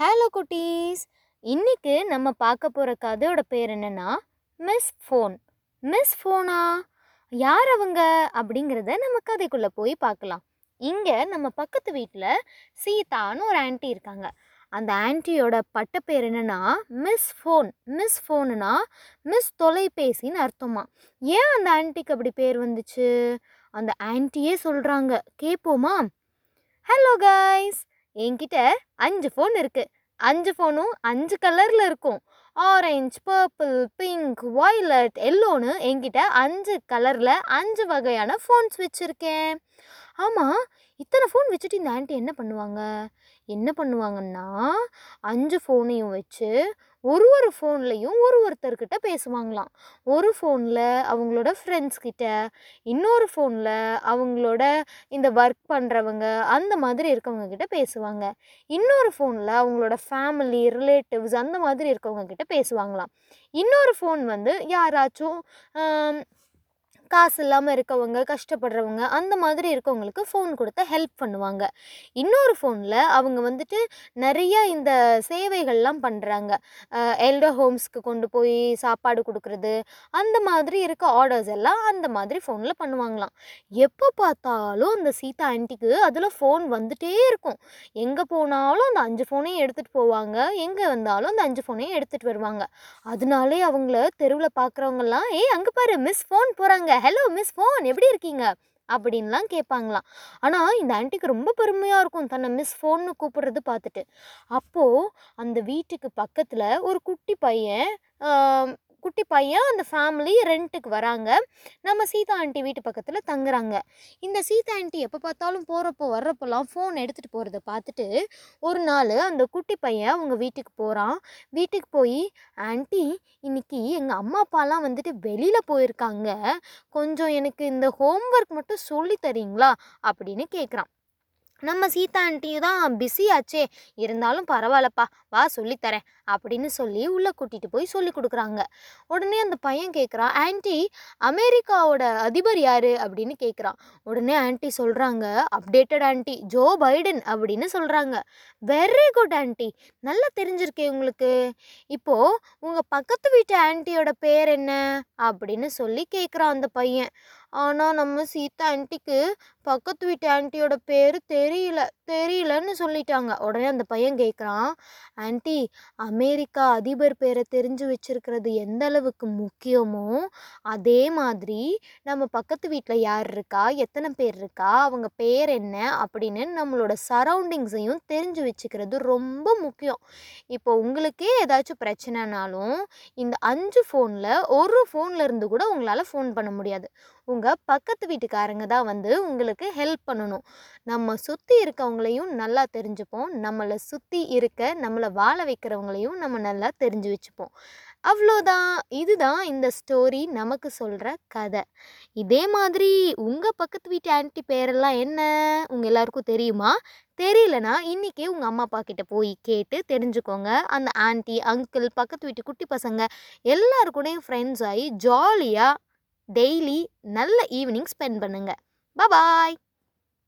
Hello குட்டீஸ். இன்றைக்கு நம்ம பார்க்க போகிற கதையோட பேர் என்னென்னா மிஸ் ஃபோன். மிஸ் ஃபோனா? யார் அவங்க? அப்படிங்கிறத நம்ம கதைக்குள்ளே போய் பார்க்கலாம். இங்கே நம்ம பக்கத்து வீட்டில் சீதான்னு ஒரு ஆன்ட்டி இருக்காங்க. அந்த ஆன்ட்டியோட பட்ட பேர் என்னென்னா மிஸ் ஃபோன். மிஸ் ஃபோனுனா மிஸ் தொலைபேசின்னு அர்த்தமா? ஏன் அந்த ஆன்ட்டிக்கு அப்படி பேர் வந்துச்சு? அந்த ஆன்ட்டியே சொல்கிறாங்க கேட்போமா ஹலோ கைஸ் என்கிட்ட அஞ்சு ஃபோன் இருக்குது அஞ்சு ஃபோனும் அஞ்சு கலரில் இருக்கும். ஆரஞ்ச் பர்பிள் பிங்க் வயலட் எல்லோன்னு என்கிட்ட அஞ்சு கலரில் அஞ்சு வகையான ஃபோன்ஸ் வச்சுருக்கேன். ஆமாம் இத்தனை ஃபோன் வச்சுட்டு இந்த ஆண்டி என்ன பண்ணுவாங்க? என்ன பண்ணுவாங்கன்னா அஞ்சு ஃபோனையும் வச்சு ஒரு ஒரு ஃபோன்லேயும் ஒரு ஒருத்தர்கிட்ட பேசுவாங்களாம். ஒரு ஃபோனில் அவங்களோட ஃப்ரெண்ட்ஸ் கிட்ட இன்னொரு ஃபோனில் அவங்களோட இந்த ஒர்க் பண்ணுறவங்க அந்த மாதிரி இருக்கவங்க கிட்ட பேசுவாங்க. இன்னொரு ஃபோனில் அவங்களோட ஃபேமிலி ரிலேட்டிவ்ஸ் அந்த மாதிரி இருக்கவங்க கிட்ட பேசுவாங்களாம். இன்னொரு ஃபோன் வந்து யாராச்சும் காசு இல்லாமல் இருக்கவங்க கஷ்டப்படுறவங்க அந்த மாதிரி இருக்கவங்களுக்கு ஃபோன் கொடுத்து ஹெல்ப் பண்ணுவாங்க. இன்னொரு ஃபோனில் அவங்க வந்துட்டு நிறைய இந்த சேவைகள்லாம் பண்ணுறாங்க எல்டர் ஹோம்ஸ்க்கு கொண்டு போய் சாப்பாடு கொடுக்குறது அந்த மாதிரி இருக்க ஆர்டர்ஸ் எல்லாம் அந்த மாதிரி ஃபோனில் பண்ணுவாங்களாம். எப்போ பார்த்தாலும் அந்த சீதா ஆன்ட்டிக்கு அதில் ஃபோன் வந்துட்டே இருக்கும். எங்கே போனாலும் அந்த அஞ்சு ஃபோனையும் எடுத்துகிட்டு போவாங்க. எங்கே வந்தாலும் அந்த அஞ்சு ஃபோனையும் எடுத்துகிட்டு வருவாங்க. அதனாலே அவங்கள தெருவில் பார்க்குறவங்கலாம் ஏய் அங்கே பாரு மிஸ் ஃபோன் போகிறாங்க ஹலோ மிஸ் ஃபோன் எப்படி இருக்கீங்க? அப்படின்லாம் கேட்பாங்களாம். ஆனால் இந்த ஆன்ட்டிக்கு ரொம்ப பெருமையாக இருக்கும் தன்னை மிஸ் ஃபோன்னு கூப்பிடுறது பார்த்துட்டு. அப்போது அந்த வீட்டுக்கு பக்கத்தில் ஒரு குட்டி பையன் குட்டி பையன் அந்த ஃபேமிலி ரெண்ட்டுக்கு வராங்க. நம்ம சீதா ஆண்டி வீட்டு பக்கத்தில் தங்குறாங்க. இந்த சீதா ஆண்டி எப்போ பார்த்தாலும் போகிறப்போ வர்றப்போலாம் ஃபோன் எடுத்துகிட்டு போகிறத பார்த்துட்டு ஒரு நாள் அந்த குட்டி பையன் அவங்க வீட்டுக்கு போகிறான் வீட்டுக்கு போய் ஆண்டி இன்னைக்கு எங்கள் அம்மா அப்பாலாம் வந்துட்டு வெளியில் போயிருக்காங்க. கொஞ்சம் எனக்கு இந்த ஹோம்ஒர்க் மட்டும் சொல்லி தரீங்களா? அப்படின்னு கேட்குறான் நம்ம சீதா ஆண்டியும் தான் பிஸி ஆச்சே. இருந்தாலும் பரவாயில்லப்பா வா சொல்லித்தரேன் அப்படின்னு சொல்லி உள்ளே கூட்டிகிட்டு போய் சொல்லி கொடுக்குறாங்க. உடனே அந்த பையன் கேட்குறான் ஆன்ட்டி அமெரிக்காவோட அதிபர் யார்? அப்படின்னு கேட்குறான் உடனே ஆன்ட்டி சொல்கிறாங்க அப்டேட்டட் ஆன்ட்டி ஜோ பைடன் அப்படின்னு சொல்கிறாங்க வெரி குட் ஆன்ட்டி நல்லா தெரிஞ்சிருக்கே உங்களுக்கு. இப்போது உங்கள் பக்கத்து வீட்டு ஆன்ட்டியோட பேர் என்ன? அப்படின்னு சொல்லி கேட்குறான் அந்த பையன். ஆனால் நம்ம சீதா ஆன்ட்டிக்கு பக்கத்து வீட்டு ஆன்ட்டியோட பேர் தெரியல தெரியலன்னு சொல்லிட்டாங்க. உடனே அந்த பையன் கேட்குறான் ஆன்ட்டி அமெரிக்கா அதிபர் பேரை தெரிஞ்சு வச்சிருக்கிறது எந்த அளவுக்கு முக்கியமோ அதே மாதிரி நம்ம பக்கத்து வீட்டில் யார் இருக்கா எத்தனை பேர் இருக்கா அவங்க பேர் என்ன? அப்படின்னு நம்மளோட சரௌண்டிங்ஸையும் தெரிஞ்சு வச்சுக்கிறது ரொம்ப முக்கியம். இப்போ உங்களுக்கே ஏதாச்சும் பிரச்சனைனாலும் இந்த அஞ்சு ஃபோனில் ஒரு ஃபோனில் இருந்து கூட உங்களால் ஃபோன் பண்ண முடியாது. உங்கள் உங்கள் பக்கத்து வீட்டுக்காரங்க தான் வந்து உங்களுக்கு ஹெல்ப் பண்ணணும். நம்ம சுற்றி இருக்கவங்களையும் நல்லா தெரிஞ்சுப்போம். நம்மளை சுற்றி இருக்க நம்மளை வாழ வைக்கிறவங்களையும் நம்ம நல்லா தெரிஞ்சு வச்சுப்போம். அவ்வளோதான் இதுதான் இந்த ஸ்டோரி நமக்கு சொல்கிற கதை. இதே மாதிரி உங்கள் பக்கத்து வீட்டு ஆன்டி பேரெல்லாம் என்ன? உங்கள் எல்லாருக்கும் தெரியுமா? தெரியலனா இன்றைக்கே உங்கள் அம்மா அப்பா கிட்டே போய் கேட்டு தெரிஞ்சுக்கோங்க. அந்த ஆன்ட்டி அங்கிள் பக்கத்து வீட்டு குட்டி பசங்க எல்லாருக்கூடையும் ஃப்ரெண்ட்ஸ் ஆகி ஜாலியாக டெய்லி நல்ல ஈவினிங் ஸ்பெண்ட் பண்ணுங்கள் பாய்